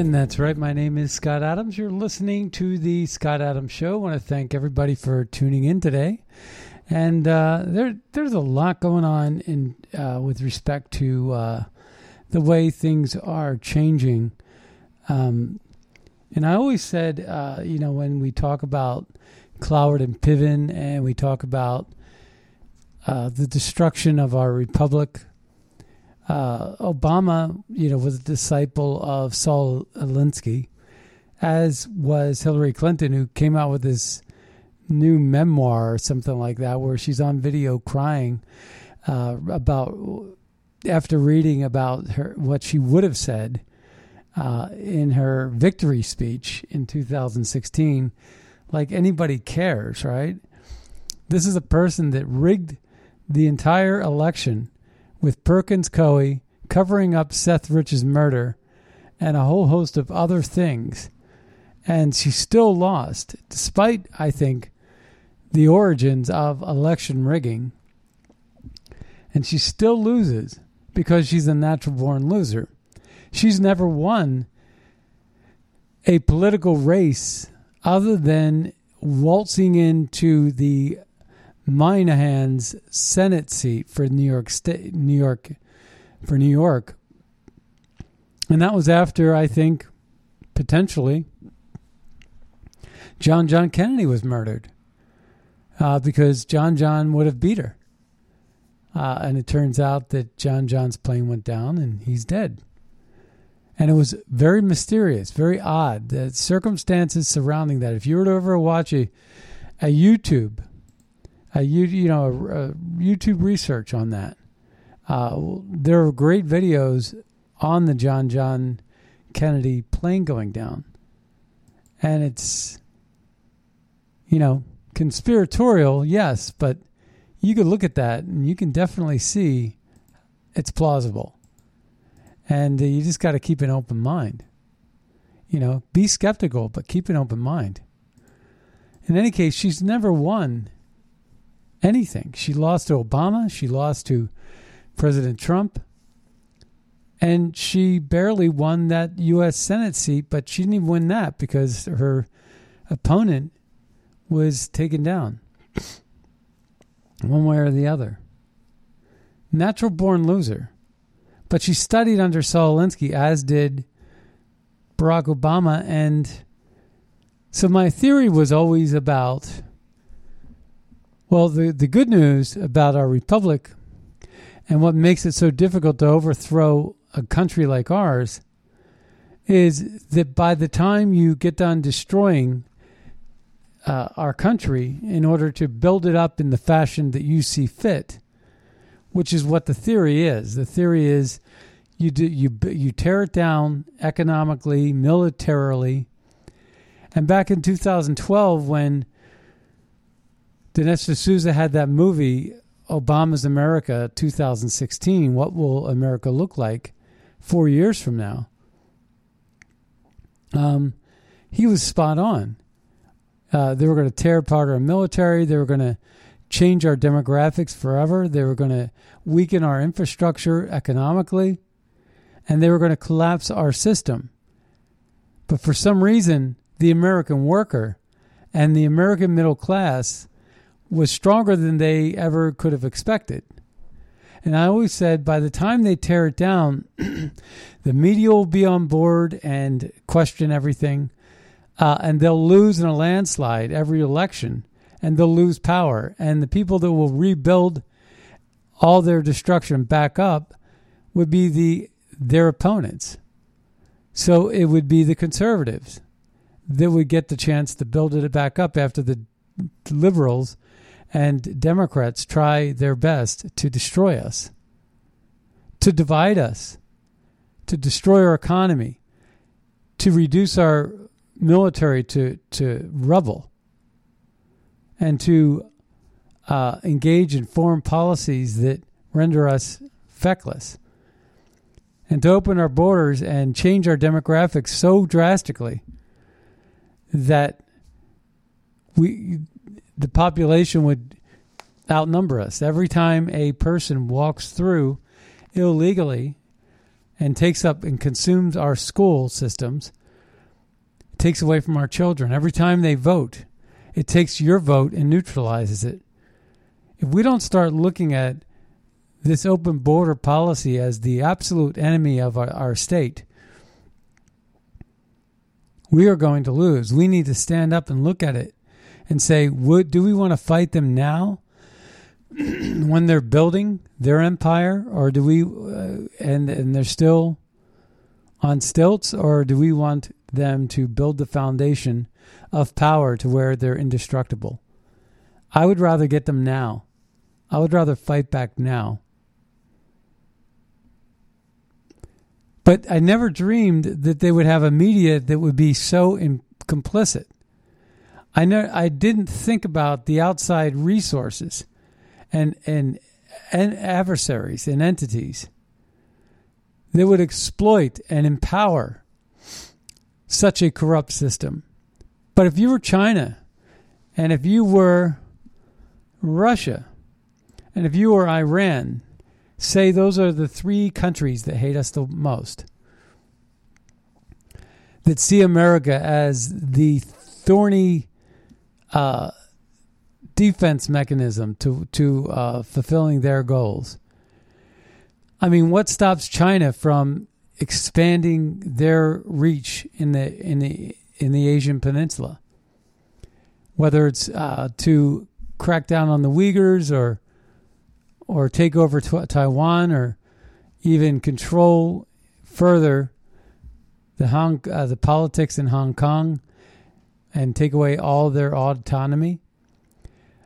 And that's right. My name is Scott Adams. You're listening to the Scott Adams Show. I want to thank everybody for tuning in today. And uh, there, there's a lot going on in uh, with respect to uh, the way things are changing. Um, and I always said, uh, you know, when we talk about Cloward and Piven, and we talk about uh, the destruction of our republic, uh, Obama, you know, was a disciple of Saul Alinsky, as was Hillary Clinton, who came out with this new memoir or something like that, where she's on video crying uh, about after reading about her what she would have said uh, in her victory speech in 2016. Like anybody cares, right? This is a person that rigged the entire election with Perkins Coie covering up Seth Rich's murder and a whole host of other things. And she still lost, despite, I think, the origins of election rigging. And she still loses because she's a natural born loser. She's never won a political race other than waltzing into the Moynihan's Senate seat for New York State, New York, for New York, and that was after I think potentially John John Kennedy was murdered uh, because John John would have beat her, uh, and it turns out that John John's plane went down and he's dead. And it was very mysterious, very odd. The circumstances surrounding that. If you were to ever watch a, a YouTube a you you know a, a YouTube research on that. Uh, there are great videos on the John John Kennedy plane going down, and it's you know conspiratorial, yes, but you could look at that and you can definitely see it's plausible, and uh, you just got to keep an open mind. You know, be skeptical, but keep an open mind. In any case, she's never won anything. She lost to Obama, she lost to President Trump, and she barely won that U.S. Senate seat, but she didn't even win that because her opponent was taken down one way or the other. Natural born loser. But she studied under Saul Alinsky, as did Barack Obama. And so my theory was always about well, the, the good news about our republic and what makes it so difficult to overthrow a country like ours is that by the time you get done destroying uh, our country in order to build it up in the fashion that you see fit, which is what the theory is. The theory is you do, you you tear it down economically, militarily. And back in 2012 when Dinesh D'Souza had that movie Obama's America 2016, what will America look like four years from now? Um, he was spot on. Uh, they were going to tear apart our military. They were going to change our demographics forever. They were going to weaken our infrastructure economically. And they were going to collapse our system. But for some reason, the American worker and the American middle class was stronger than they ever could have expected. And I always said by the time they tear it down, the media will be on board and question everything. Uh, and they'll lose in a landslide every election and they'll lose power. And the people that will rebuild all their destruction back up would be the their opponents. So it would be the conservatives that would get the chance to build it back up after the liberals and Democrats try their best to destroy us, to divide us, to destroy our economy, to reduce our military to, to rubble, and to uh, engage in foreign policies that render us feckless, and to open our borders and change our demographics so drastically that we the population would outnumber us. Every time a person walks through illegally and takes up and consumes our school systems, it takes away from our children. Every time they vote, it takes your vote and neutralizes it. If we don't start looking at this open border policy as the absolute enemy of our, our state, we are going to lose. We need to stand up and look at it and say, would, do we want to fight them now when they're building their empire, or do we, uh, and and they're still on stilts, or do we want them to build the foundation of power to where they're indestructible? I would rather get them now. I would rather fight back now. But I never dreamed that they would have a media that would be so in, complicit. I know I didn't think about the outside resources and and and adversaries and entities that would exploit and empower such a corrupt system. But if you were China and if you were Russia and if you were Iran, say those are the three countries that hate us the most, that see America as the thorny uh, defense mechanism to to uh, fulfilling their goals. I mean, what stops China from expanding their reach in the in the in the Asian Peninsula? Whether it's uh, to crack down on the Uyghurs or or take over t- Taiwan or even control further the Hong uh, the politics in Hong Kong and take away all their autonomy,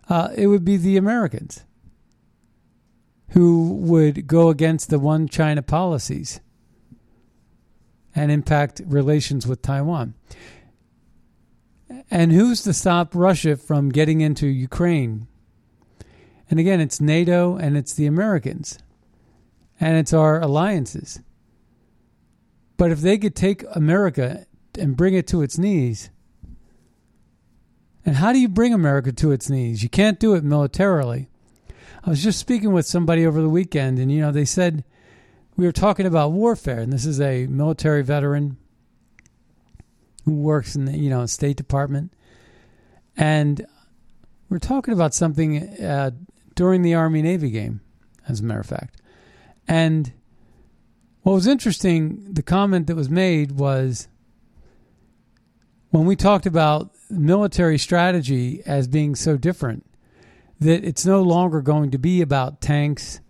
uh, it would be the Americans who would go against the one China policies and impact relations with Taiwan. And who's to stop Russia from getting into Ukraine? And again, it's NATO and it's the Americans and it's our alliances. But if they could take America and bring it to its knees, and how do you bring America to its knees? You can't do it militarily. I was just speaking with somebody over the weekend, and you know, they said we were talking about warfare, and this is a military veteran who works in the you know State Department, and we're talking about something uh, during the Army Navy game, as a matter of fact, and what was interesting, the comment that was made was when we talked about military strategy as being so different that it's no longer going to be about tanks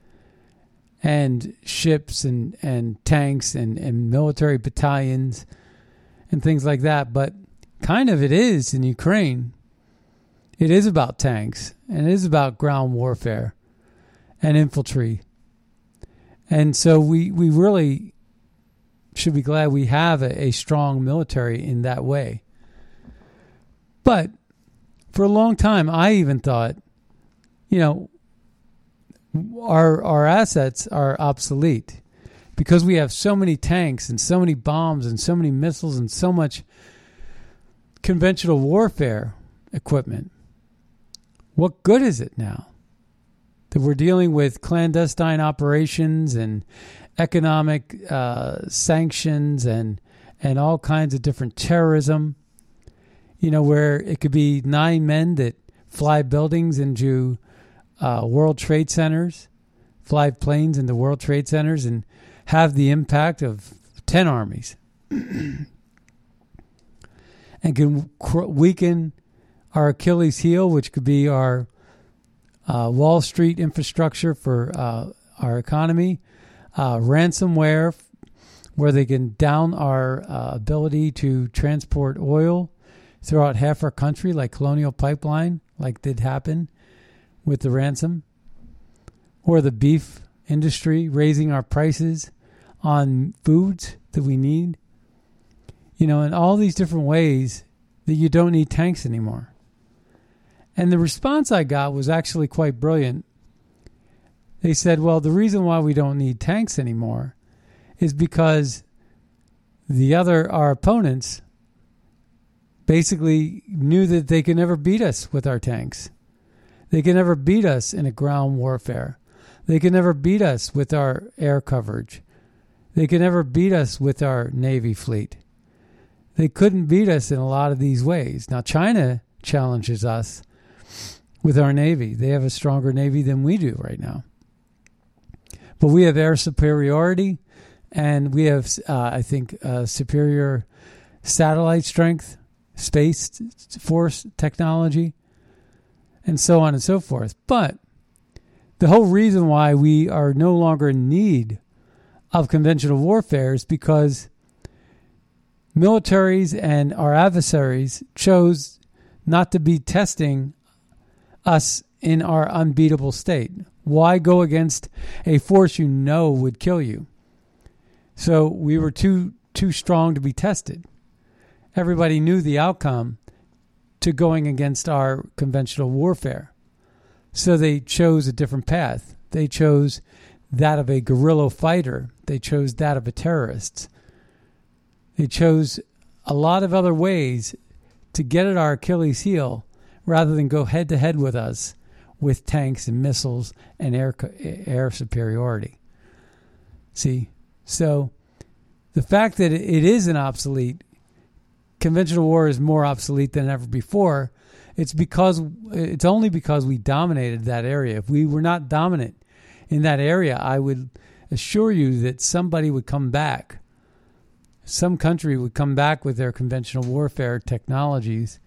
and ships and, and tanks and, and military battalions and things like that. But kind of it is in Ukraine. It is about tanks and it is about ground warfare and infantry. And so we, we really should be glad we have a, a strong military in that way. But for a long time, I even thought, you know, our our assets are obsolete because we have so many tanks and so many bombs and so many missiles and so much conventional warfare equipment. What good is it now that we're dealing with clandestine operations and economic uh, sanctions and and all kinds of different terrorism? You know, where it could be nine men that fly buildings into uh, World Trade Centers, fly planes into World Trade Centers, and have the impact of 10 armies. And can weaken our Achilles heel, which could be our uh, Wall Street infrastructure for uh, our economy, uh, ransomware, where they can down our uh, ability to transport oil throughout half our country, like Colonial Pipeline, like did happen with the ransom, or the beef industry raising our prices on foods that we need. You know, in all these different ways that you don't need tanks anymore. And the response I got was actually quite brilliant. They said, well, the reason why we don't need tanks anymore is because the other, our opponents, basically knew that they could never beat us with our tanks. They could never beat us in a ground warfare. They could never beat us with our air coverage. They could never beat us with our Navy fleet. They couldn't beat us in a lot of these ways. Now, China challenges us with our Navy. They have a stronger Navy than we do right now. But we have air superiority, and we have, uh, I think, uh, superior satellite strength, space force technology, and so on and so forth. But the whole reason why we are no longer in need of conventional warfare is because militaries and our adversaries chose not to be testing us in our unbeatable state. Why go against a force you know would kill you? So we were too too strong to be tested. Everybody knew the outcome to going against our conventional warfare. So they chose a different path. They chose that of a guerrilla fighter. They chose that of a terrorist. They chose a lot of other ways to get at our Achilles heel rather than go head to head with us with tanks and missiles and air air superiority. See, so the fact that it is an obsolete conventional war is more obsolete than ever before. It's because it's only because we dominated that area. If we were not dominant in that area, I would assure you that somebody would come back. Some country would come back with their conventional warfare technologies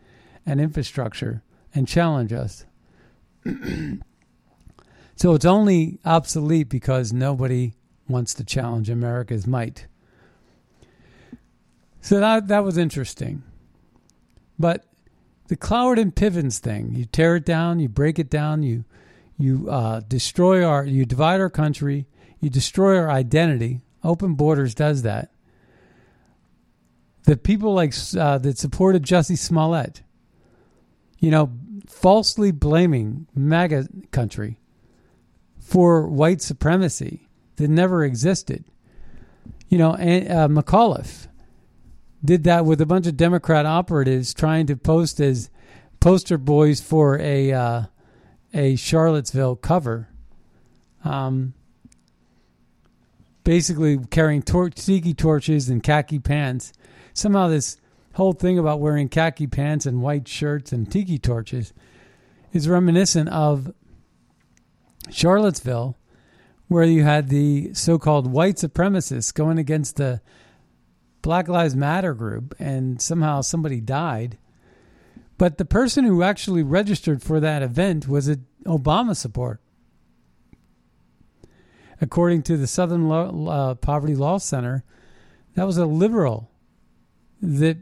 and infrastructure and challenge us. so it's only obsolete because nobody wants to challenge America's might. So that that was interesting. But the Cloward and Pivens thing, you tear it down, you break it down, you you uh, destroy our, you divide our country, you destroy our identity. Open Borders does that. The people like uh, that supported Jussie Smollett, you know, falsely blaming MAGA country for white supremacy that never existed. You know, and, uh, McAuliffe did that with a bunch of Democrat operatives trying to post as poster boys for a uh, a Charlottesville cover. Um, basically carrying tor- tiki torches and khaki pants. Somehow, this whole thing about wearing khaki pants and white shirts and tiki torches is reminiscent of Charlottesville, where you had the so called white supremacists going against the Black Lives Matter group, and somehow somebody died. But the person who actually registered for that event was an Obama support. According to the Southern Law, uh, Poverty Law Center, that was a liberal that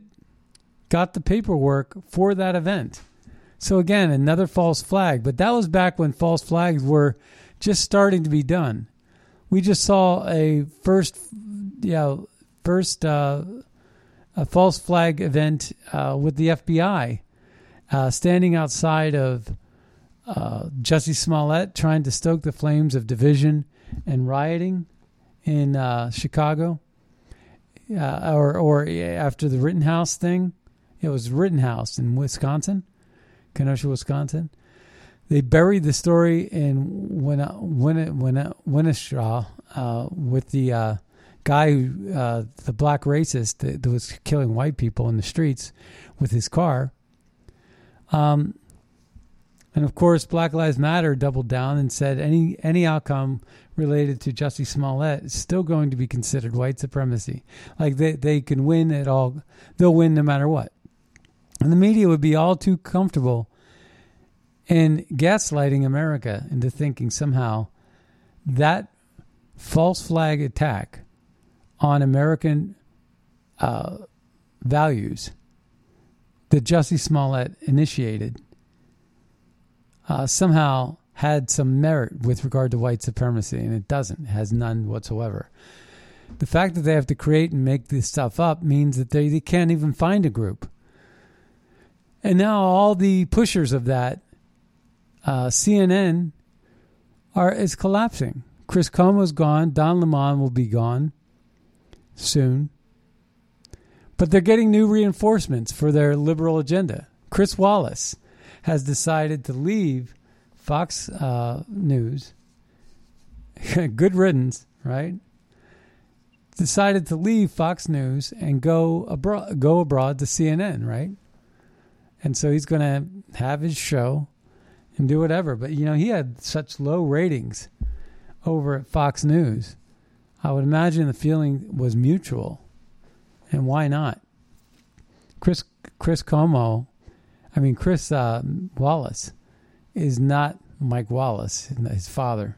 got the paperwork for that event. So again, another false flag. But that was back when false flags were just starting to be done. We just saw a first, you know, first uh, a false flag event uh, with the FBI uh, standing outside of uh, Jussie Smollett trying to stoke the flames of division and rioting in Chicago, or or after the Rittenhouse thing. It was Rittenhouse in Wisconsin, Kenosha, Wisconsin. They buried the story in Win Win Win Winnestraw uh, with the uh, guy who uh, the black racist that, that, was killing white people in the streets with his car. Um, and of course, Black Lives Matter doubled down and said any any outcome related to Jussie Smollett is still going to be considered white supremacy. Like they they can win at all, they'll win no matter what. And the media would be all too comfortable in gaslighting America into thinking somehow that false flag attack on American uh, values that Jussie Smollett initiated uh, somehow had some merit with regard to white supremacy, and it doesn't. It has none whatsoever. The fact that they have to create and make this stuff up means that they, they can't even find a group. And now all the pushers of that, uh, CNN, are is collapsing. Chris Cuomo's gone. Don Lemon will be gone soon. But they're getting new reinforcements for their liberal agenda. Chris Wallace has decided to leave Fox uh, News. Good riddance, right? Decided to leave Fox News and go abroad, go abroad to CNN, right? And so he's going to have his show and do whatever. But you know, he had such low ratings over at Fox News I would imagine the feeling was mutual. And why not? Chris Chris Cuomo, I mean Chris uh, Wallace, is not Mike Wallace, his father.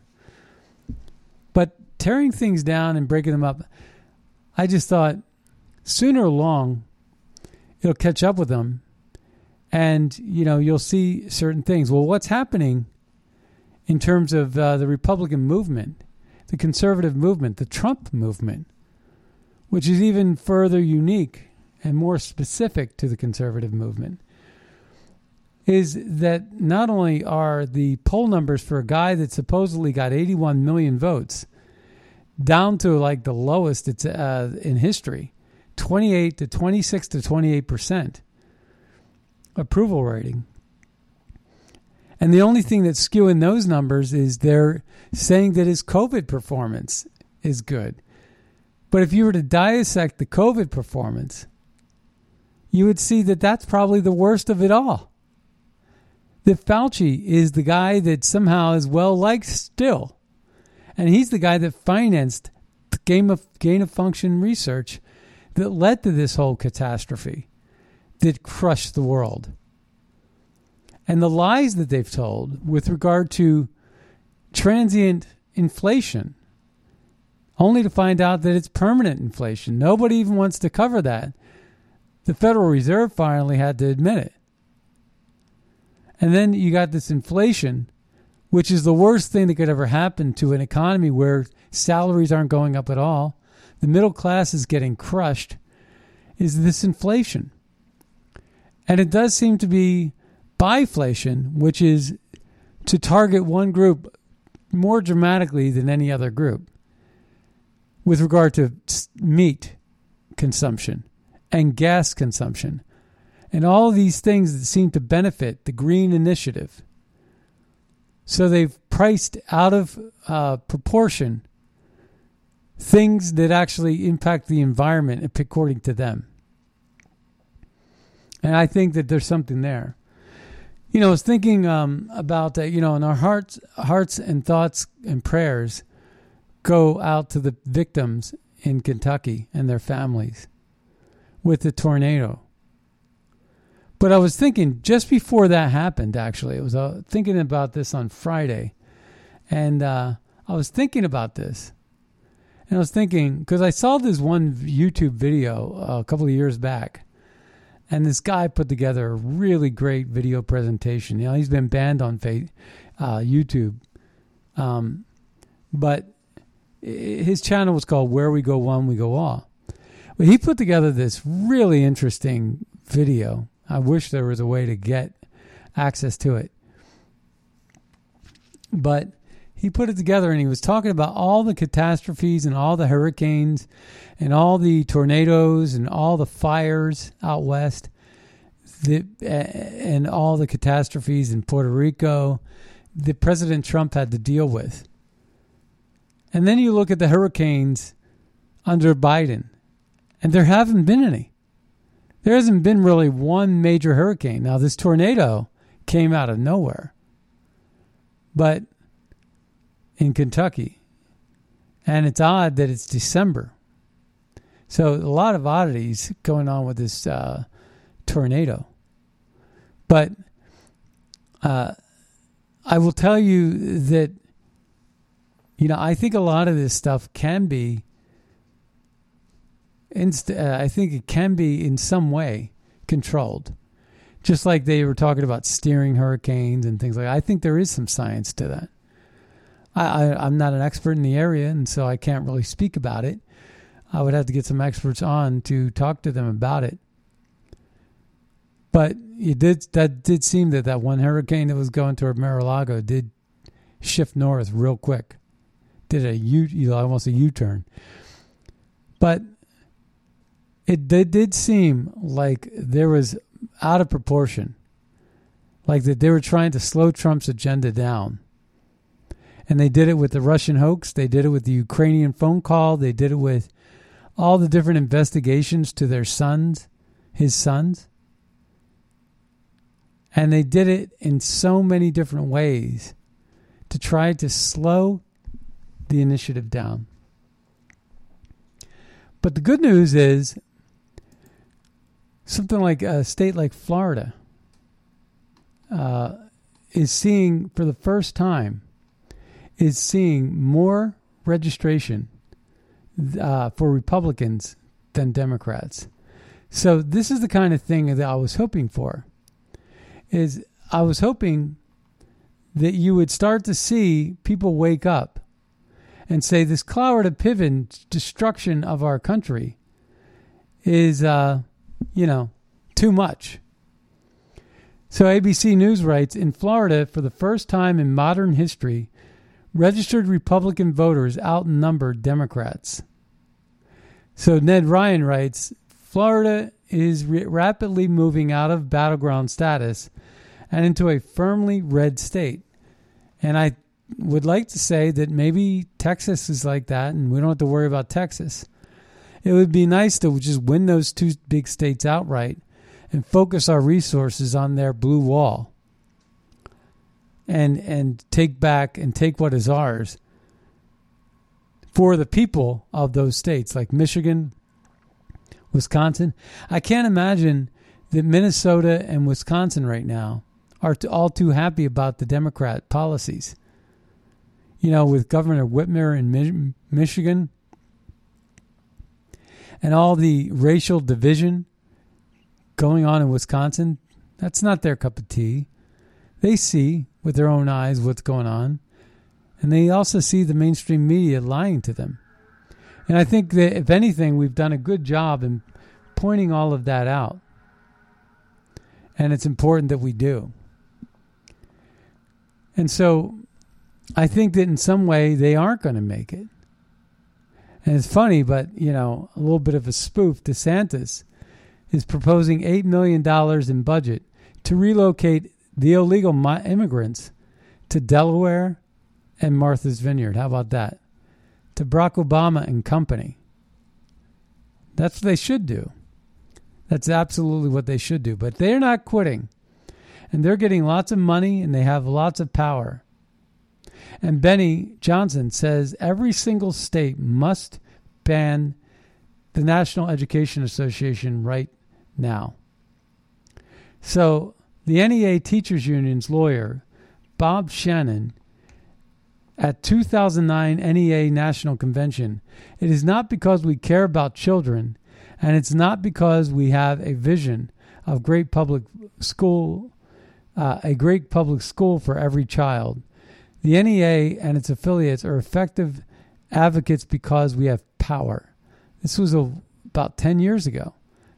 But tearing things down and breaking them up, I just thought sooner or long it'll catch up with them, and you know you'll see certain things. Well, what's happening in terms of uh, the Republican movement? The conservative movement, the Trump movement, which is even further unique and more specific to the conservative movement, is that not only are the poll numbers for a guy that supposedly got 81 million votes down to like the lowest it's uh, in history 28 to 26 to 28 percent approval rating and the only thing that's skewing those numbers is they're saying that his COVID performance is good. But if you were to dissect the COVID performance, you would see that that's probably the worst of it all. That Fauci is the guy that somehow is well liked still. And he's the guy that financed the game of gain of function research that led to this whole catastrophe that crushed the world and the lies that they've told with regard to transient inflation, only to find out that it's permanent inflation. Nobody even wants to cover that. The Federal Reserve finally had to admit it. And then you got this inflation, which is the worst thing that could ever happen to an economy where salaries aren't going up at all. The middle class is getting crushed. Is this inflation? And it does seem to be biflation, which is to target one group more dramatically than any other group with regard to meat consumption and gas consumption and all these things that seem to benefit the green initiative. So they've priced out of uh, proportion things that actually impact the environment according to them. And I think that there's something there. You know, I was thinking um, about that. You know, and our hearts, hearts and thoughts and prayers go out to the victims in Kentucky and their families with the tornado. But I was thinking just before that happened. Actually, I was uh, thinking about this on Friday, and uh, I was thinking about this, and I was thinking because I saw this one YouTube video uh, a couple of years back and this guy put together a really great video presentation. You know, he's been banned on uh, YouTube, um, but his channel was called "Where We Go One, We Go All." But he put together this really interesting video. I wish there was a way to get access to it. but he put it together and he was talking about all the catastrophes and all the hurricanes and all the tornadoes and all the fires out west the, and all the catastrophes in Puerto Rico that President Trump had to deal with. And then you look at the hurricanes under Biden, and there haven't been any. There hasn't been really one major hurricane. Now, this tornado came out of nowhere. But in Kentucky. And it's odd that it's December. So a lot of oddities going on with this uh, tornado. But uh, I will tell you that, you know, I think a lot of this stuff can be, inst- uh, I think it can be in some way controlled. Just like they were talking about steering hurricanes and things like that. I think there is some science to that. I, I, I'm not an expert in the area, and so I can't really speak about it. I would have to get some experts on to talk to them about it. But it did that did seem that that one hurricane that was going toward Mar-a-Lago did shift north real quick. Did a U, you know, almost a U-turn. But it did, did seem like there was out of proportion, like that they were trying to slow Trump's agenda down and they did it with the Russian hoax. They did it with the Ukrainian phone call. They did it with all the different investigations to their sons, his sons. And they did it in so many different ways to try to slow the initiative down. But the good news is something like a state like Florida uh, is seeing for the first time is seeing more registration uh, for Republicans than Democrats. So this is the kind of thing that I was hoping for. Is I was hoping that you would start to see people wake up and say this Cloward of Piven destruction of our country is, uh, you know, too much. So ABC News writes in Florida, for the first time in modern history, registered Republican voters outnumbered Democrats. So Ned Ryan writes Florida is re- rapidly moving out of battleground status and into a firmly red state. And I would like to say that maybe Texas is like that and we don't have to worry about Texas. It would be nice to just win those two big states outright and focus our resources on their blue wall and and take back and take what is ours for the people of those states like Michigan, Wisconsin. I can't imagine that Minnesota and Wisconsin right now are all too happy about the Democrat policies. You know, with Governor Whitmer in Mi- Michigan and all the racial division going on in Wisconsin, that's not their cup of tea. They see with their own eyes what's going on. And they also see the mainstream media lying to them. And I think that, if anything, we've done a good job in pointing all of that out. And it's important that we do. And so I think that in some way they aren't going to make it. And it's funny, but, you know, a little bit of a spoof. DeSantis is proposing $8 million in budget to relocate the illegal immigrants to Delaware and Martha's Vineyard. How about that? To Barack Obama and company. That's what they should do. That's absolutely what they should do. But they're not quitting. And they're getting lots of money and they have lots of power. And Benny Johnson says every single state must ban the National Education Association right now. So the NEA Teachers Union's lawyer, Bob Chanin, at 2009 NEA National Convention, it is not because we care about children, and it's not because we have a vision of great public school, uh, a great public school for every child. The NEA and its affiliates are effective advocates because we have power. This was a, about 10 years ago.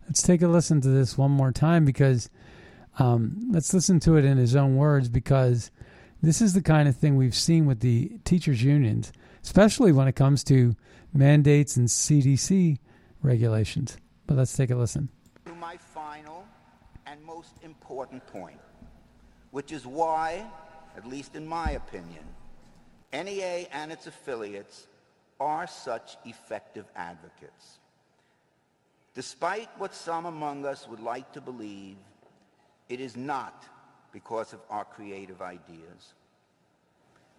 Let's take a listen to this one more time because um, let's listen to it in his own words because This is the kind of thing we've seen with the teachers' unions, especially when it comes to mandates and CDC regulations. But let's take a listen. To my final and most important point, which is why, at least in my opinion, NEA and its affiliates are such effective advocates. Despite what some among us would like to believe, it is not because of our creative ideas.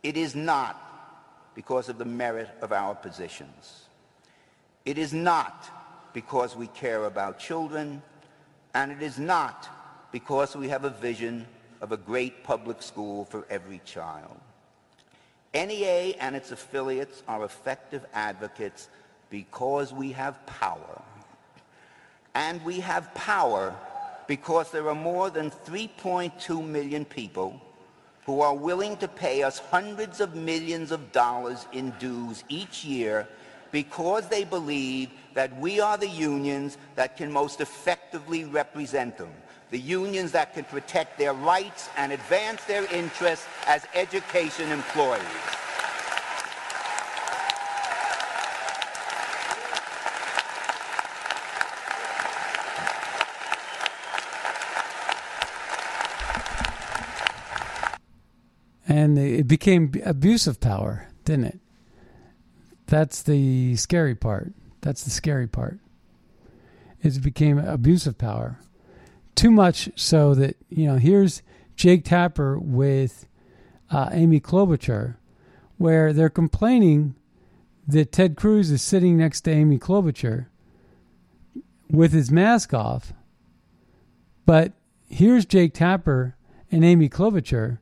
It is not because of the merit of our positions. It is not because we care about children, and it is not because we have a vision of a great public school for every child. NEA and its affiliates are effective advocates because we have power. And we have power because there are more than 3.2 million people who are willing to pay us hundreds of millions of dollars in dues each year because they believe that we are the unions that can most effectively represent them, the unions that can protect their rights and advance their interests as education employees. And it became abuse of power, didn't it? That's the scary part. That's the scary part. It became abuse of power. Too much so that, you know, here's Jake Tapper with uh, Amy Klobuchar, where they're complaining that Ted Cruz is sitting next to Amy Klobuchar with his mask off. But here's Jake Tapper and Amy Klobuchar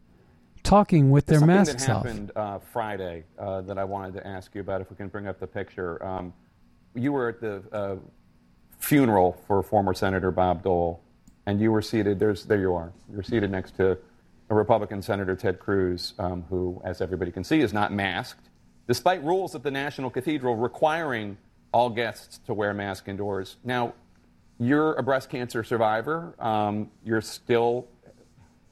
talking with their Something masks that off. happened uh, Friday uh, that I wanted to ask you about. If we can bring up the picture, um, you were at the uh, funeral for former Senator Bob Dole, and you were seated. There's there you are. You're seated next to a Republican Senator Ted Cruz, um, who, as everybody can see, is not masked, despite rules at the National Cathedral requiring all guests to wear masks indoors. Now, you're a breast cancer survivor. Um, you're still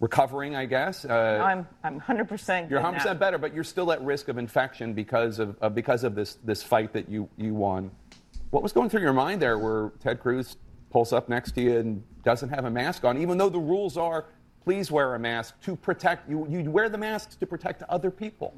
recovering, I guess. Uh, I'm I'm 100% you're good 100 now. percent better, but you're still at risk of infection because of uh, because of this this fight that you you won. What was going through your mind there, where Ted Cruz pulls up next to you and doesn't have a mask on, even though the rules are please wear a mask to protect you. You wear the masks to protect other people.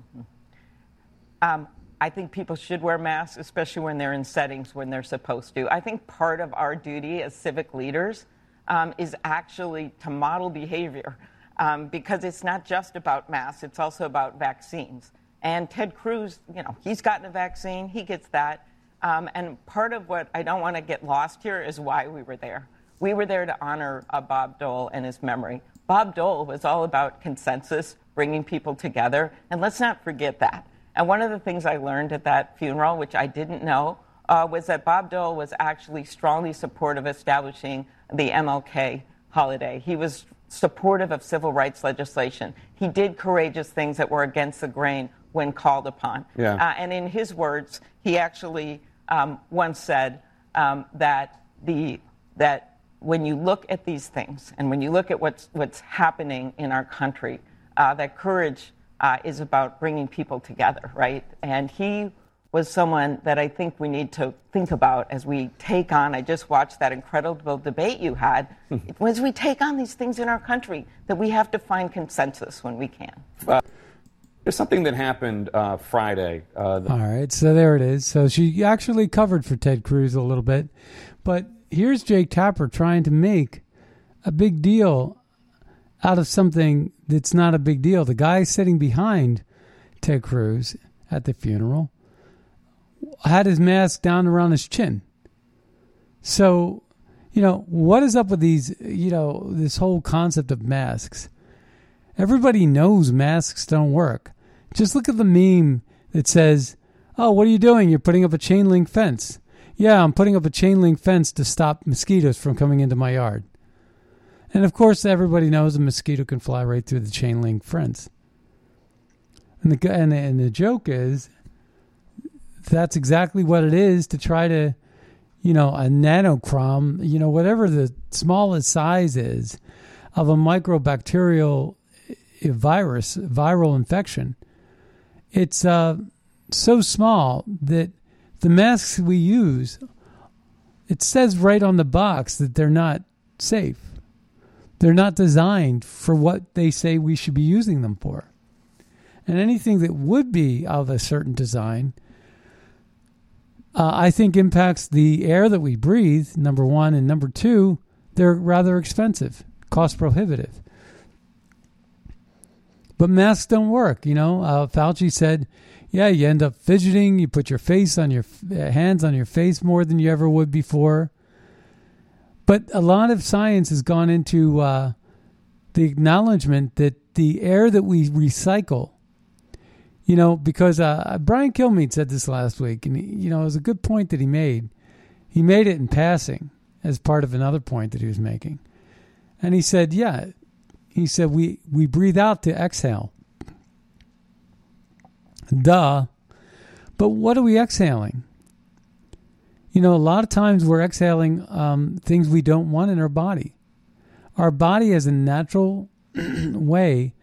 Um, I think people should wear masks, especially when they're in settings when they're supposed to. I think part of our duty as civic leaders um, is actually to model behavior um, because it's not just about masks, it's also about vaccines. And Ted Cruz, you know, he's gotten a vaccine, he gets that. Um, and part of what I don't want to get lost here is why we were there. We were there to honor uh, Bob Dole and his memory. Bob Dole was all about consensus, bringing people together, and let's not forget that. And one of the things I learned at that funeral, which I didn't know, uh, was that Bob Dole was actually strongly supportive of establishing the MLK holiday. He was supportive of civil rights legislation. He did courageous things that were against the grain when called upon. Yeah. Uh, and in his words, he actually um, once said um, that the that when you look at these things and when you look at what's what's happening in our country, uh, that courage uh, is about bringing people together, right? And he was someone that I think we need to think about as we take on. I just watched that incredible debate you had. as we take on these things in our country, that we have to find consensus when we can. There's something that happened uh, Friday. Uh, that All right, so there it is. So she actually covered for Ted Cruz a little bit, but here's Jake Tapper trying to make a big deal out of something that's not a big deal. The guy sitting behind Ted Cruz at the funeral had his mask down around his chin. So, you know, what is up with these, you know, this whole concept of masks? Everybody knows masks don't work. Just look at the meme that says, Oh, what are you doing? You're putting up a chain link fence. Yeah, I'm putting up a chain link fence to stop mosquitoes from coming into my yard. And of course, everybody knows a mosquito can fly right through the chain link fence. And the, and the, and the joke is that's exactly what it is to try to, you know, a nanocrom, you know, whatever the smallest size is of a microbacterial virus, viral infection, it's uh, so small that the masks we use, it says right on the box that they're not safe. They're not designed for what they say we should be using them for. And anything that would be of a certain design, uh, I think impacts the air that we breathe, number one. And number two, they're rather expensive, cost prohibitive. But masks don't work. You know, uh, Fauci said, yeah, you end up fidgeting. You put your face on your uh, hands on your face more than you ever would before. But a lot of science has gone into uh, the acknowledgement that the air that we recycle, you know, because uh, Brian Kilmeade said this last week, and you know, it was a good point that he made. He made it in passing as part of another point that he was making, and he said, "Yeah, he said, we, we breathe out to exhale. Duh. But what are we exhaling? You know, a lot of times we're exhaling um, things we don't want in our body. Our body has a natural way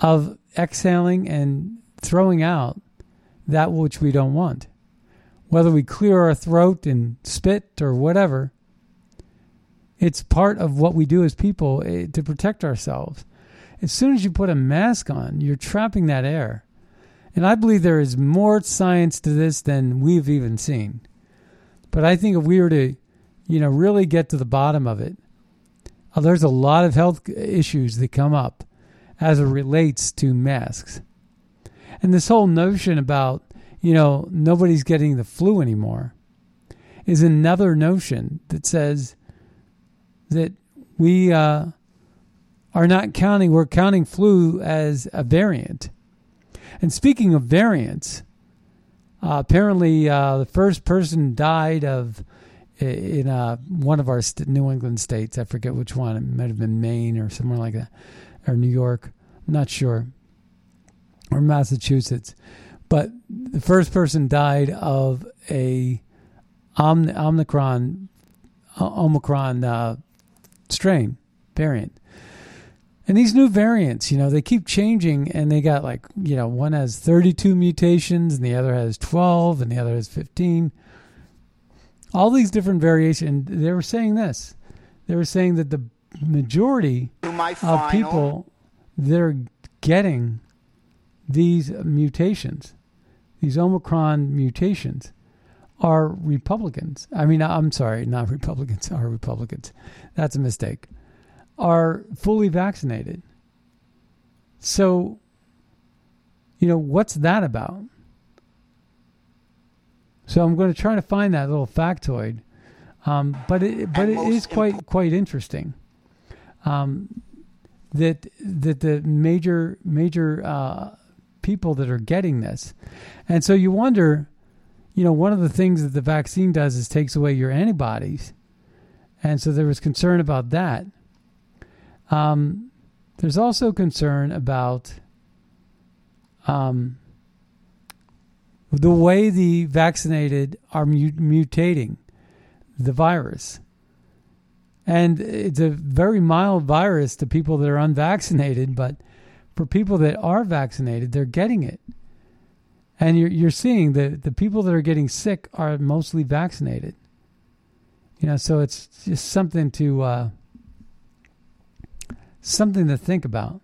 of exhaling and throwing out that which we don't want. Whether we clear our throat and spit or whatever, it's part of what we do as people eh, to protect ourselves. As soon as you put a mask on, you're trapping that air. And I believe there is more science to this than we've even seen. But I think if we were to, you know, really get to the bottom of it, uh, there's a lot of health issues that come up as it relates to masks. And this whole notion about, you know, nobody's getting the flu anymore is another notion that says that we uh, are not counting, we're counting flu as a variant. And speaking of variants, uh, apparently uh, the first person died of in uh, one of our New England states. I forget which one. It might have been Maine or somewhere like that, or New York. I'm not sure, or Massachusetts. But the first person died of a Omicron Omicron uh, strain variant. And these new variants, you know, they keep changing and they got like, you know, one has 32 mutations and the other has 12 and the other has 15. All these different variations. They were saying this. They were saying that the majority of people that are getting these mutations, these Omicron mutations, are Republicans. I mean, I'm sorry, not Republicans, are Republicans. That's a mistake. Are fully vaccinated. So, you know, what's that about? So I'm going to try to find that little factoid, um, but it but it is quite quite interesting. Um, that that the major major uh, people that are getting this, and so you wonder you know, one of the things that the vaccine does is takes away your antibodies. And so there was concern about that. Um, there's also concern about um, the way the vaccinated are mutating the virus. And it's a very mild virus to people that are unvaccinated, but for people that are vaccinated, they're getting it and you're you're seeing that the people that are getting sick are mostly vaccinated. You know, so it's just something to uh, something to think about.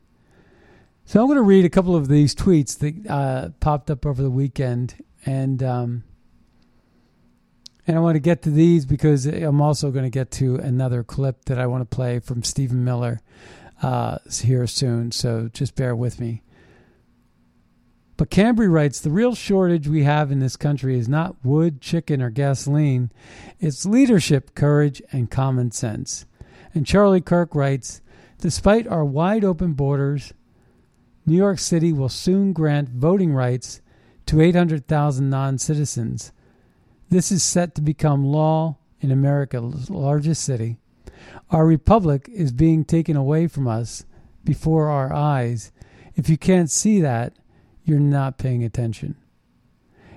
So I'm going to read a couple of these tweets that uh, popped up over the weekend, and um, and I want to get to these because I'm also going to get to another clip that I want to play from Stephen Miller uh, here soon. So just bear with me. But Cambry writes the real shortage we have in this country is not wood, chicken, or gasoline. It's leadership, courage, and common sense. And Charlie Kirk writes Despite our wide open borders, New York City will soon grant voting rights to 800,000 non citizens. This is set to become law in America's largest city. Our republic is being taken away from us before our eyes. If you can't see that, you're not paying attention.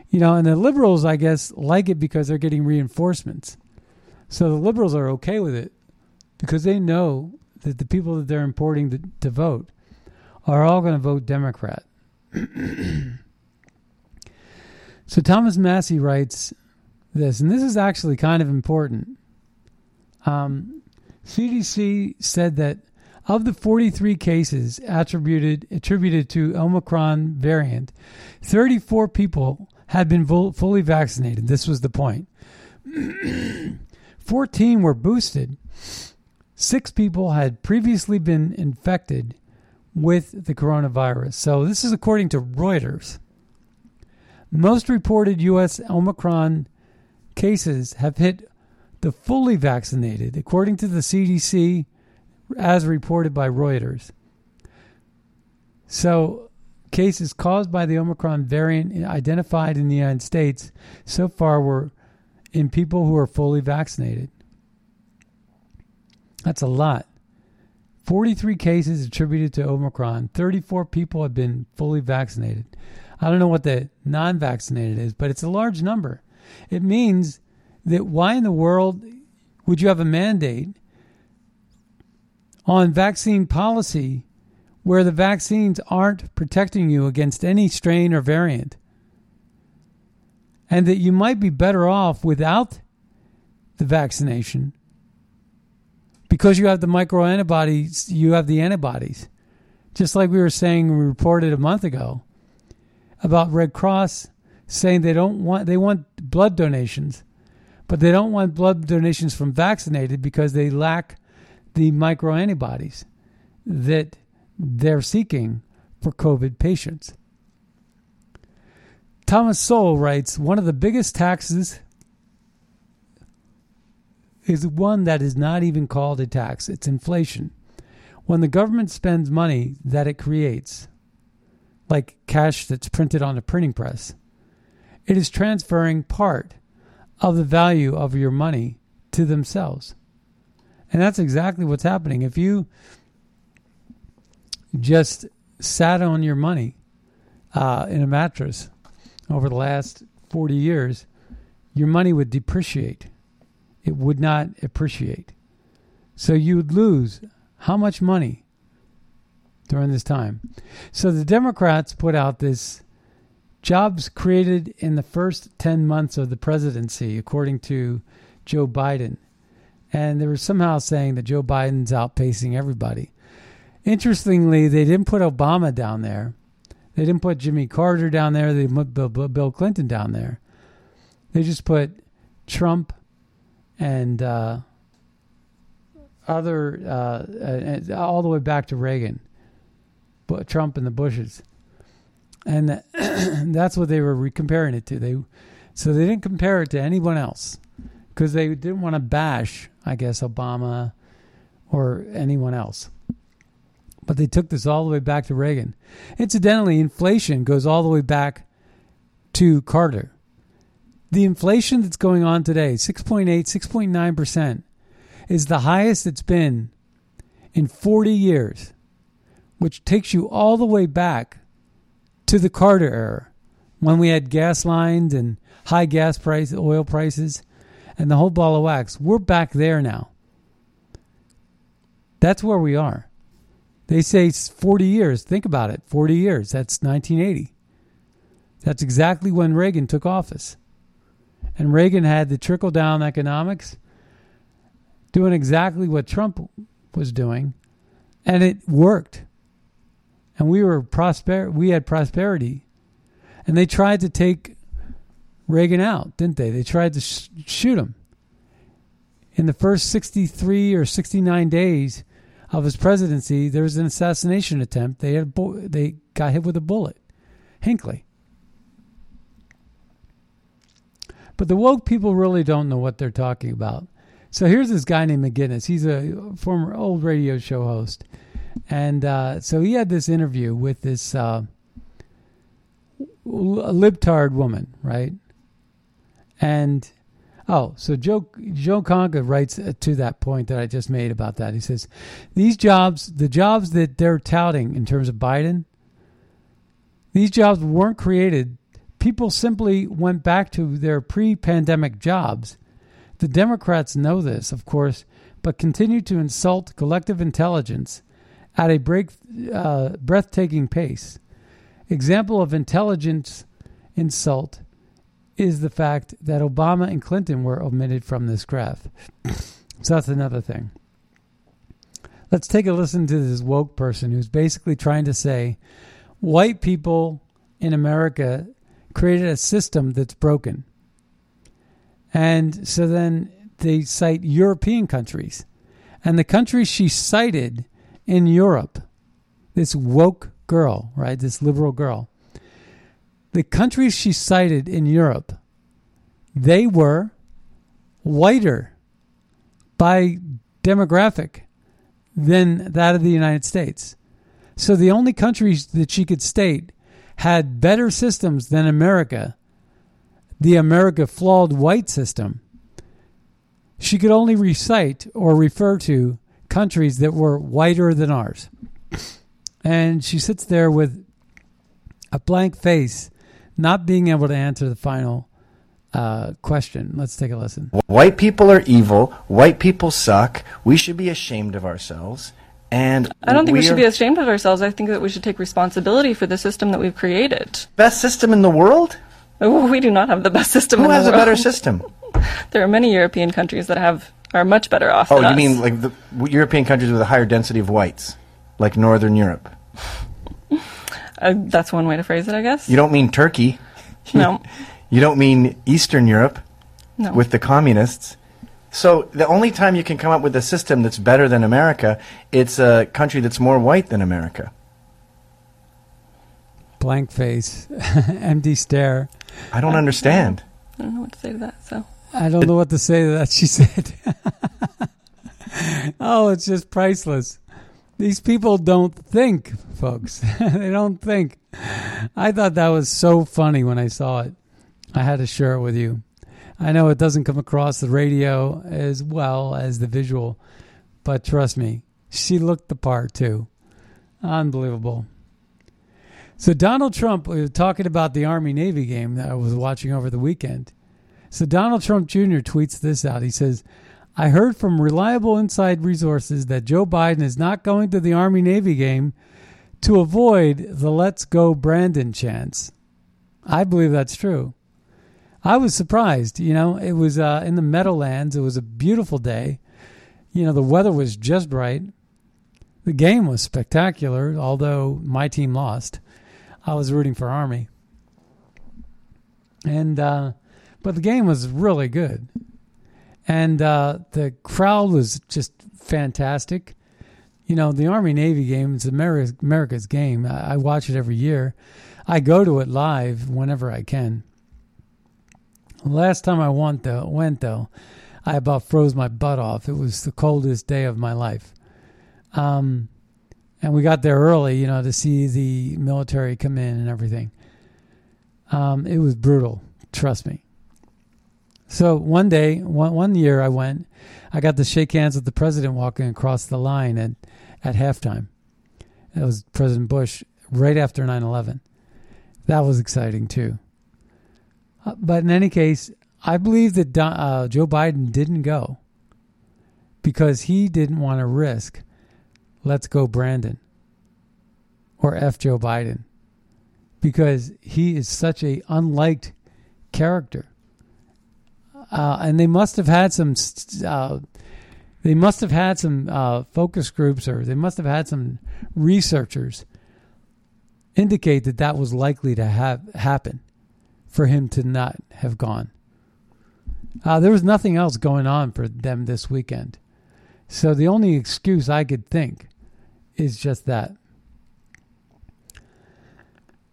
You know, and the liberals, I guess, like it because they're getting reinforcements. So the liberals are okay with it because they know that the people that they're importing to, to vote are all going to vote Democrat. so Thomas Massie writes this, and this is actually kind of important. Um, CDC said that of the 43 cases attributed attributed to Omicron variant, 34 people had been fully vaccinated. This was the point. 14 were boosted. Six people had previously been infected with the coronavirus. So, this is according to Reuters. Most reported U.S. Omicron cases have hit the fully vaccinated, according to the CDC, as reported by Reuters. So, cases caused by the Omicron variant identified in the United States so far were in people who are fully vaccinated. That's a lot. 43 cases attributed to Omicron. 34 people have been fully vaccinated. I don't know what the non vaccinated is, but it's a large number. It means that why in the world would you have a mandate on vaccine policy where the vaccines aren't protecting you against any strain or variant? And that you might be better off without the vaccination because you have the micro antibodies, you have the antibodies. Just like we were saying, we reported a month ago about Red Cross saying they don't want they want blood donations, but they don't want blood donations from vaccinated because they lack the micro antibodies that they're seeking for COVID patients. Thomas Sowell writes One of the biggest taxes is one that is not even called a tax, it's inflation. When the government spends money that it creates, like cash that's printed on a printing press, it is transferring part of the value of your money to themselves. And that's exactly what's happening. If you just sat on your money uh, in a mattress over the last 40 years, your money would depreciate it would not appreciate. So you would lose how much money during this time? So the Democrats put out this jobs created in the first 10 months of the presidency, according to Joe Biden. And they were somehow saying that Joe Biden's outpacing everybody. Interestingly, they didn't put Obama down there. They didn't put Jimmy Carter down there. They put Bill Clinton down there. They just put Trump and uh, other uh, all the way back to Reagan, but Trump and the Bushes, and that's what they were comparing it to. They so they didn't compare it to anyone else because they didn't want to bash, I guess, Obama or anyone else. But they took this all the way back to Reagan. Incidentally, inflation goes all the way back to Carter the inflation that's going on today, 6.8, 6.9%, is the highest it's been in 40 years, which takes you all the way back to the Carter era when we had gas lines and high gas price, oil prices, and the whole ball of wax. We're back there now. That's where we are. They say 40 years. Think about it 40 years. That's 1980. That's exactly when Reagan took office. And Reagan had the trickle down economics, doing exactly what Trump was doing, and it worked. And we were prosper we had prosperity. And they tried to take Reagan out, didn't they? They tried to sh- shoot him. In the first 63 or 69 days of his presidency, there was an assassination attempt. They had they got hit with a bullet. Hinckley. But the woke people really don't know what they're talking about. So here's this guy named McGinnis. He's a former old radio show host. And uh, so he had this interview with this uh, libtard woman, right? And oh, so Joe Joe Concha writes uh, to that point that I just made about that. He says these jobs, the jobs that they're touting in terms of Biden, these jobs weren't created people simply went back to their pre pandemic jobs. The Democrats know this, of course, but continue to insult collective intelligence at a break, uh, breathtaking pace. Example of intelligence insult is the fact that Obama and Clinton were omitted from this graph. so that's another thing. Let's take a listen to this woke person who's basically trying to say white people in America created a system that's broken. And so then they cite European countries. And the countries she cited in Europe, this woke girl, right, this liberal girl, the countries she cited in Europe, they were whiter by demographic than that of the United States. So the only countries that she could state had better systems than America, the America flawed white system, she could only recite or refer to countries that were whiter than ours. And she sits there with a blank face, not being able to answer the final uh, question. Let's take a listen. White people are evil. White people suck. We should be ashamed of ourselves. And I don't think we, we should are be ashamed of ourselves. I think that we should take responsibility for the system that we've created. best system in the world. Oh, We do not have the best system Who in has a better system? There are many European countries that have are much better off Oh, than you us. mean like the European countries with a higher density of whites, like Northern Europe? uh, that's one way to phrase it, I guess. You don't mean Turkey. No. You don't mean Eastern Europe No. with the communists. So the only time you can come up with a system that's better than America, it's a country that's more white than America. Blank face, empty stare. I don't understand. I don't know what to say to that. So I don't know what to say to that. She said, "Oh, it's just priceless." These people don't think, folks. they don't think. I thought that was so funny when I saw it. I had to share it with you. I know it doesn't come across the radio as well as the visual, but trust me, she looked the part too. Unbelievable. So Donald Trump we were talking about the Army Navy game that I was watching over the weekend. So Donald Trump Jr. tweets this out. He says, I heard from reliable inside resources that Joe Biden is not going to the Army Navy game to avoid the let's go Brandon chance. I believe that's true. I was surprised. You know, it was uh, in the Meadowlands. It was a beautiful day. You know, the weather was just right. The game was spectacular, although my team lost. I was rooting for Army. And, uh, but the game was really good. And uh, the crowd was just fantastic. You know, the Army Navy game is America's, game. I, I watch it every year. I go to it live whenever I can. Last time I went though, went though, I about froze my butt off. It was the coldest day of my life. Um, and we got there early, you know, to see the military come in and everything. Um, it was brutal, trust me. So one day, one, one year I went, I got to shake hands with the president walking across the line at, at halftime. That was President Bush right after 9 11. That was exciting too. Uh, but in any case, I believe that uh, Joe Biden didn't go because he didn't want to risk let's go Brandon or F Joe Biden because he is such a unliked character. Uh, and they must have had some uh, they must have had some uh, focus groups or they must have had some researchers indicate that that was likely to have happen for him to not have gone. Uh, there was nothing else going on for them this weekend. So the only excuse I could think is just that.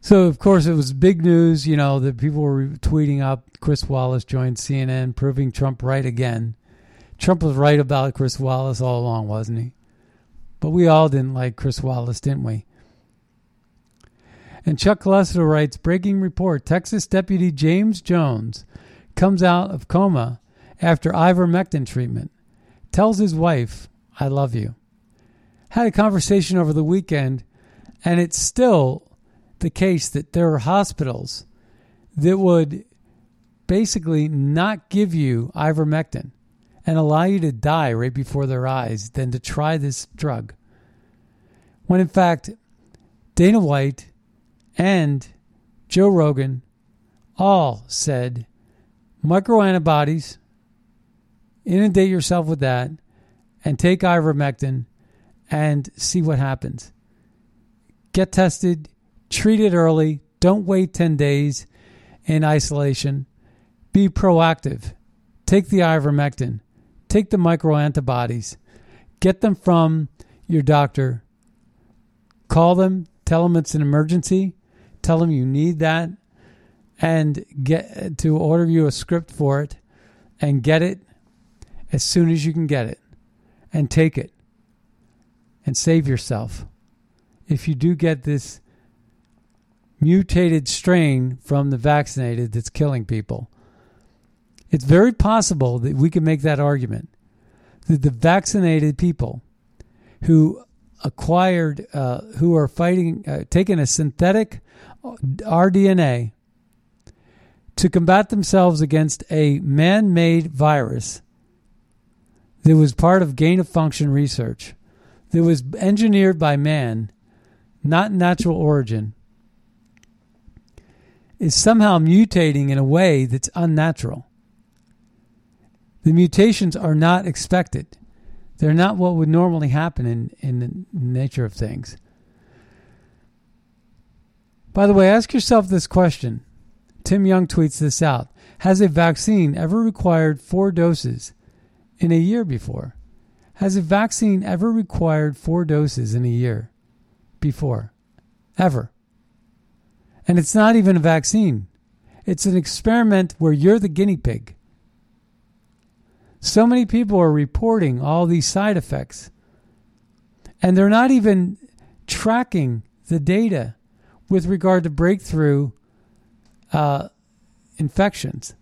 So of course it was big news, you know, that people were tweeting up Chris Wallace joined CNN proving Trump right again. Trump was right about Chris Wallace all along, wasn't he? But we all didn't like Chris Wallace, didn't we? And Chuck Callesto writes Breaking report Texas Deputy James Jones comes out of coma after ivermectin treatment. Tells his wife, I love you. Had a conversation over the weekend, and it's still the case that there are hospitals that would basically not give you ivermectin and allow you to die right before their eyes than to try this drug. When in fact, Dana White and Joe Rogan all said microantibodies, inundate yourself with that, and take ivermectin and see what happens. Get tested, treat it early, don't wait 10 days in isolation. Be proactive. Take the ivermectin, take the microantibodies, get them from your doctor. Call them, tell them it's an emergency, tell them you need that, and get to order you a script for it and get it as soon as you can get it and take it and save yourself. If you do get this mutated strain from the vaccinated that's killing people, it's very possible that we can make that argument that the vaccinated people who acquired, uh, who are fighting, uh, taking a synthetic rDNA to combat themselves against a man made virus that was part of gain of function research, that was engineered by man, not natural origin, is somehow mutating in a way that's unnatural. The mutations are not expected. They're not what would normally happen in, in the nature of things. By the way, ask yourself this question. Tim Young tweets this out. Has a vaccine ever required four doses in a year before? Has a vaccine ever required four doses in a year before? Ever. And it's not even a vaccine, it's an experiment where you're the guinea pig. So many people are reporting all these side effects, and they're not even tracking the data with regard to breakthrough uh, infections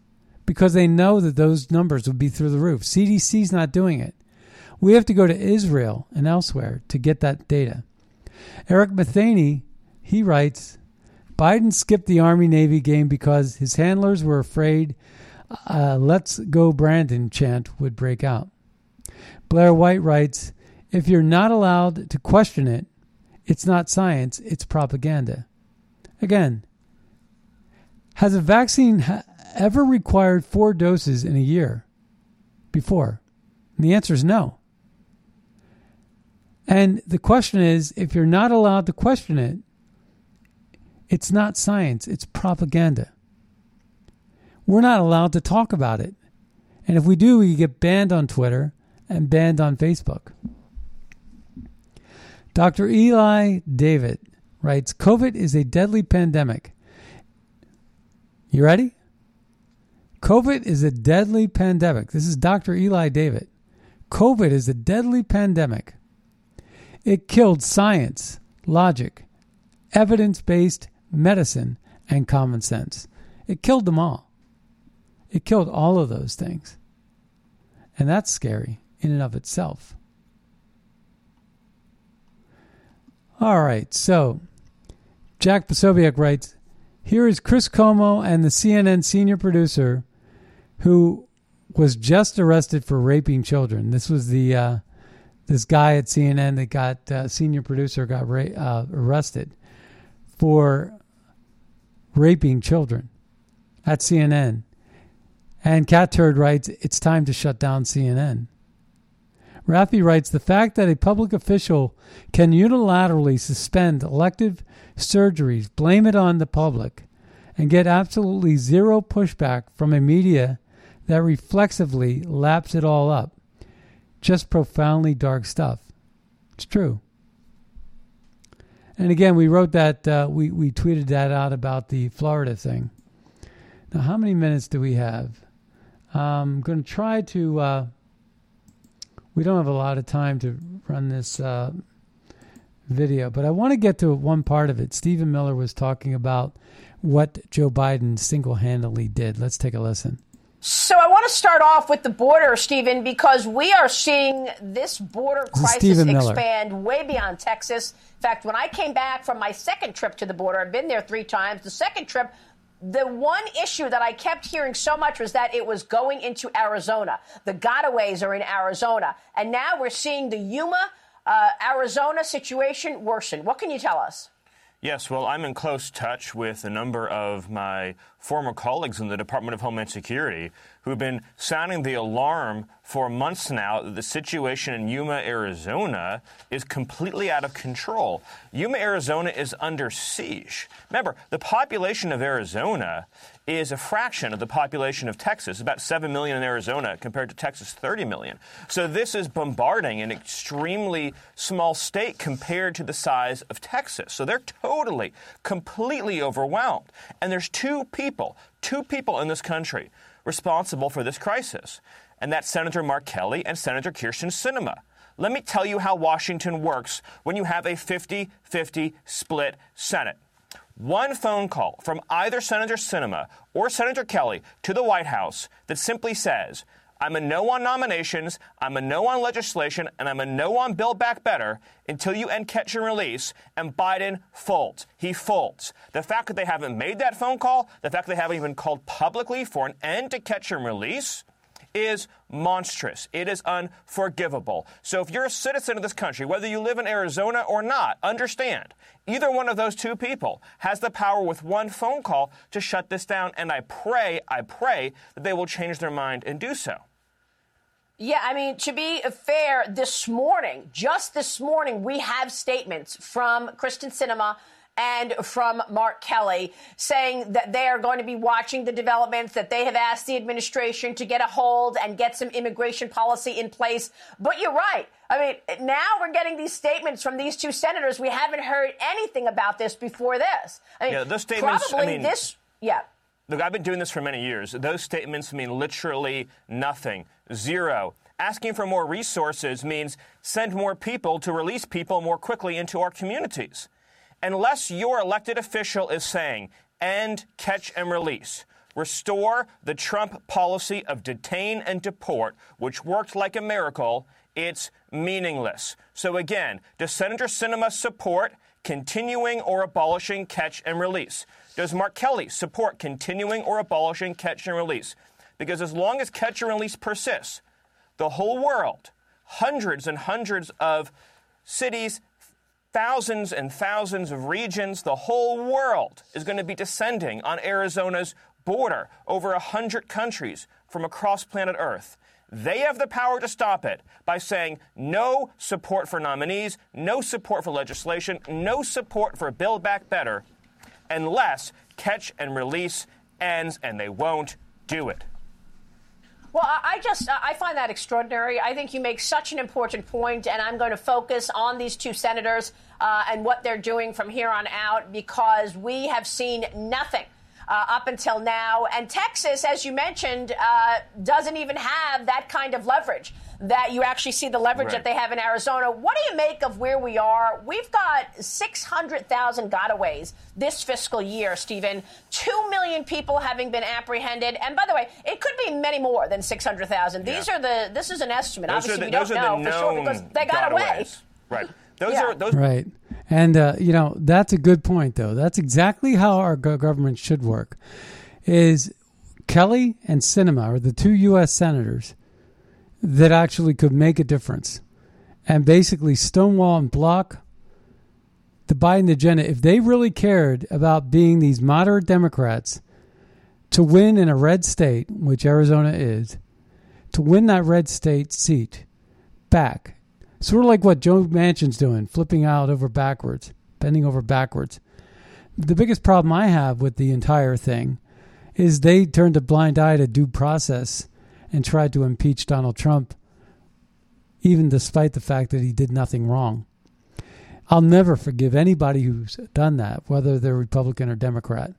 because they know that those numbers would be through the roof. CDC's not doing it. We have to go to Israel and elsewhere to get that data. Eric Matheny, he writes, Biden skipped the Army Navy game because his handlers were afraid a let's go Brandon chant would break out. Blair White writes, if you're not allowed to question it, it's not science, it's propaganda. Again, has a vaccine ever required four doses in a year before? And the answer is no. And the question is if you're not allowed to question it, it's not science, it's propaganda. We're not allowed to talk about it. And if we do, we get banned on Twitter and banned on Facebook. Dr. Eli David writes COVID is a deadly pandemic. You ready? COVID is a deadly pandemic. This is Dr. Eli David. COVID is a deadly pandemic. It killed science, logic, evidence based medicine, and common sense. It killed them all. It killed all of those things. And that's scary in and of itself. All right, so Jack Posobiec writes Here is Chris Cuomo and the CNN senior producer who was just arrested for raping children. This was the uh, this guy at CNN that got uh, senior producer got ra- uh, arrested for raping children at CNN. And Cat Turd writes, it's time to shut down CNN. Rafi writes, the fact that a public official can unilaterally suspend elective surgeries, blame it on the public, and get absolutely zero pushback from a media that reflexively laps it all up. Just profoundly dark stuff. It's true. And again, we wrote that, uh, we, we tweeted that out about the Florida thing. Now, how many minutes do we have? I'm going to try to, uh, we don't have a lot of time to run this uh, video, but I want to get to one part of it. Stephen Miller was talking about what Joe Biden single handedly did. Let's take a listen. So I want to start off with the border, Stephen, because we are seeing this border crisis Stephen Miller. expand way beyond Texas. In fact, when I came back from my second trip to the border, I've been there three times. The second trip, the one issue that I kept hearing so much was that it was going into Arizona. The gotaways are in Arizona. And now we're seeing the Yuma uh, Arizona situation worsen. What can you tell us? Yes, well, I'm in close touch with a number of my former colleagues in the Department of Homeland Security who've been sounding the alarm for months now that the situation in Yuma, Arizona is completely out of control. Yuma, Arizona is under siege. Remember, the population of Arizona is a fraction of the population of Texas, about 7 million in Arizona compared to Texas 30 million. So this is bombarding an extremely small state compared to the size of Texas. So they're totally, completely overwhelmed. And there's two people, two people in this country responsible for this crisis, and that's Senator Mark Kelly and Senator Kyrsten Sinema. Let me tell you how Washington works when you have a 50 50 split Senate. One phone call from either Senator Sinema or Senator Kelly to the White House that simply says, I'm a no on nominations, I'm a no on legislation, and I'm a no on Build Back Better until you end catch and release, and Biden folds. He folds. The fact that they haven't made that phone call, the fact that they haven't even called publicly for an end to catch and release, is monstrous. It is unforgivable. So if you're a citizen of this country, whether you live in Arizona or not, understand either one of those two people has the power with one phone call to shut this down. And I pray, I pray that they will change their mind and do so. Yeah, I mean, to be fair, this morning, just this morning, we have statements from Kyrsten Sinema and from Mark Kelly saying that they are going to be watching the developments, that they have asked the administration to get a hold and get some immigration policy in place. But you're right. I mean, now we're getting these statements from these two senators. We haven't heard anything about this before this. I mean, yeah, those statements. Probably I mean, this. Yeah. Look, I've been doing this for many years. Those statements mean literally nothing. Zero. Asking for more resources means send more people to release people more quickly into our communities unless your elected official is saying end, catch, and release, restore the Trump policy of detain and deport, which worked like a miracle, it's meaningless. So again, does Senator Sinema support continuing or abolishing catch and release? Does Mark Kelly support continuing or abolishing catch and release? Because as long as catch and release persists, the whole world, hundreds and hundreds of cities, thousands and thousands of regions, the whole world is going to be descending on Arizona's border, over 100 countries from across planet Earth. They have the power to stop it by saying no support for nominees, no support for legislation, no support for Build Back Better, unless catch and release ends, and they won't do it. Well, I just I find that extraordinary. I think you make such an important point, and I'm going to focus on these two senators uh, and what they're doing from here on out because we have seen nothing. Uh, up until now. And Texas, as you mentioned, uh, doesn't even have that kind of leverage that you actually see the leverage right. that they have in Arizona. What do you make of where we are? We've got 600,000 gotaways this fiscal year, Stephen. Two million people having been apprehended. And by the way, it could be many more than 600,000. These yeah. are the, this is an estimate. Those Obviously, the, we don't know for sure because they got gotaways. away. Right. Those yeah. are those. Right. And, uh, you know, that's a good point, though. That's exactly how our government should work. Is Kelly and Sinema are the two U.S. senators that actually could make a difference and basically stonewall and block the Biden agenda. If they really cared about being these moderate Democrats to win in a red state, which Arizona is, to win that red state seat back Sort of like what Joe Manchin's doing, flipping out over backwards, bending over backwards. The biggest problem I have with the entire thing is they turned a blind eye to due process and tried to impeach Donald Trump, even despite the fact that he did nothing wrong. I'll never forgive anybody who's done that, whether they're Republican or Democrat.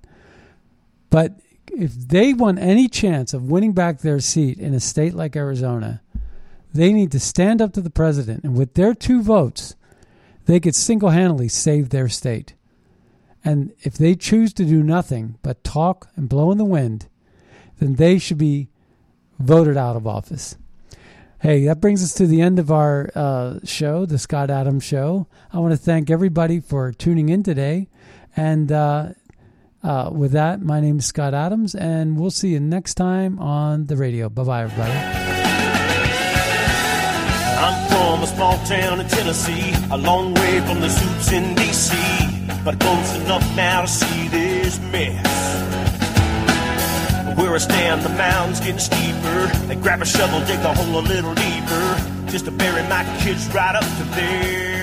But if they want any chance of winning back their seat in a state like Arizona, they need to stand up to the president, and with their two votes, they could single handedly save their state. And if they choose to do nothing but talk and blow in the wind, then they should be voted out of office. Hey, that brings us to the end of our uh, show, the Scott Adams Show. I want to thank everybody for tuning in today. And uh, uh, with that, my name is Scott Adams, and we'll see you next time on the radio. Bye bye, everybody. I'm from a small town in Tennessee, a long way from the suits in D.C., but close enough now to see this mess. Where I stand, the mountain's getting steeper. They grab a shovel, dig the hole a little deeper, just to bury my kids right up to there.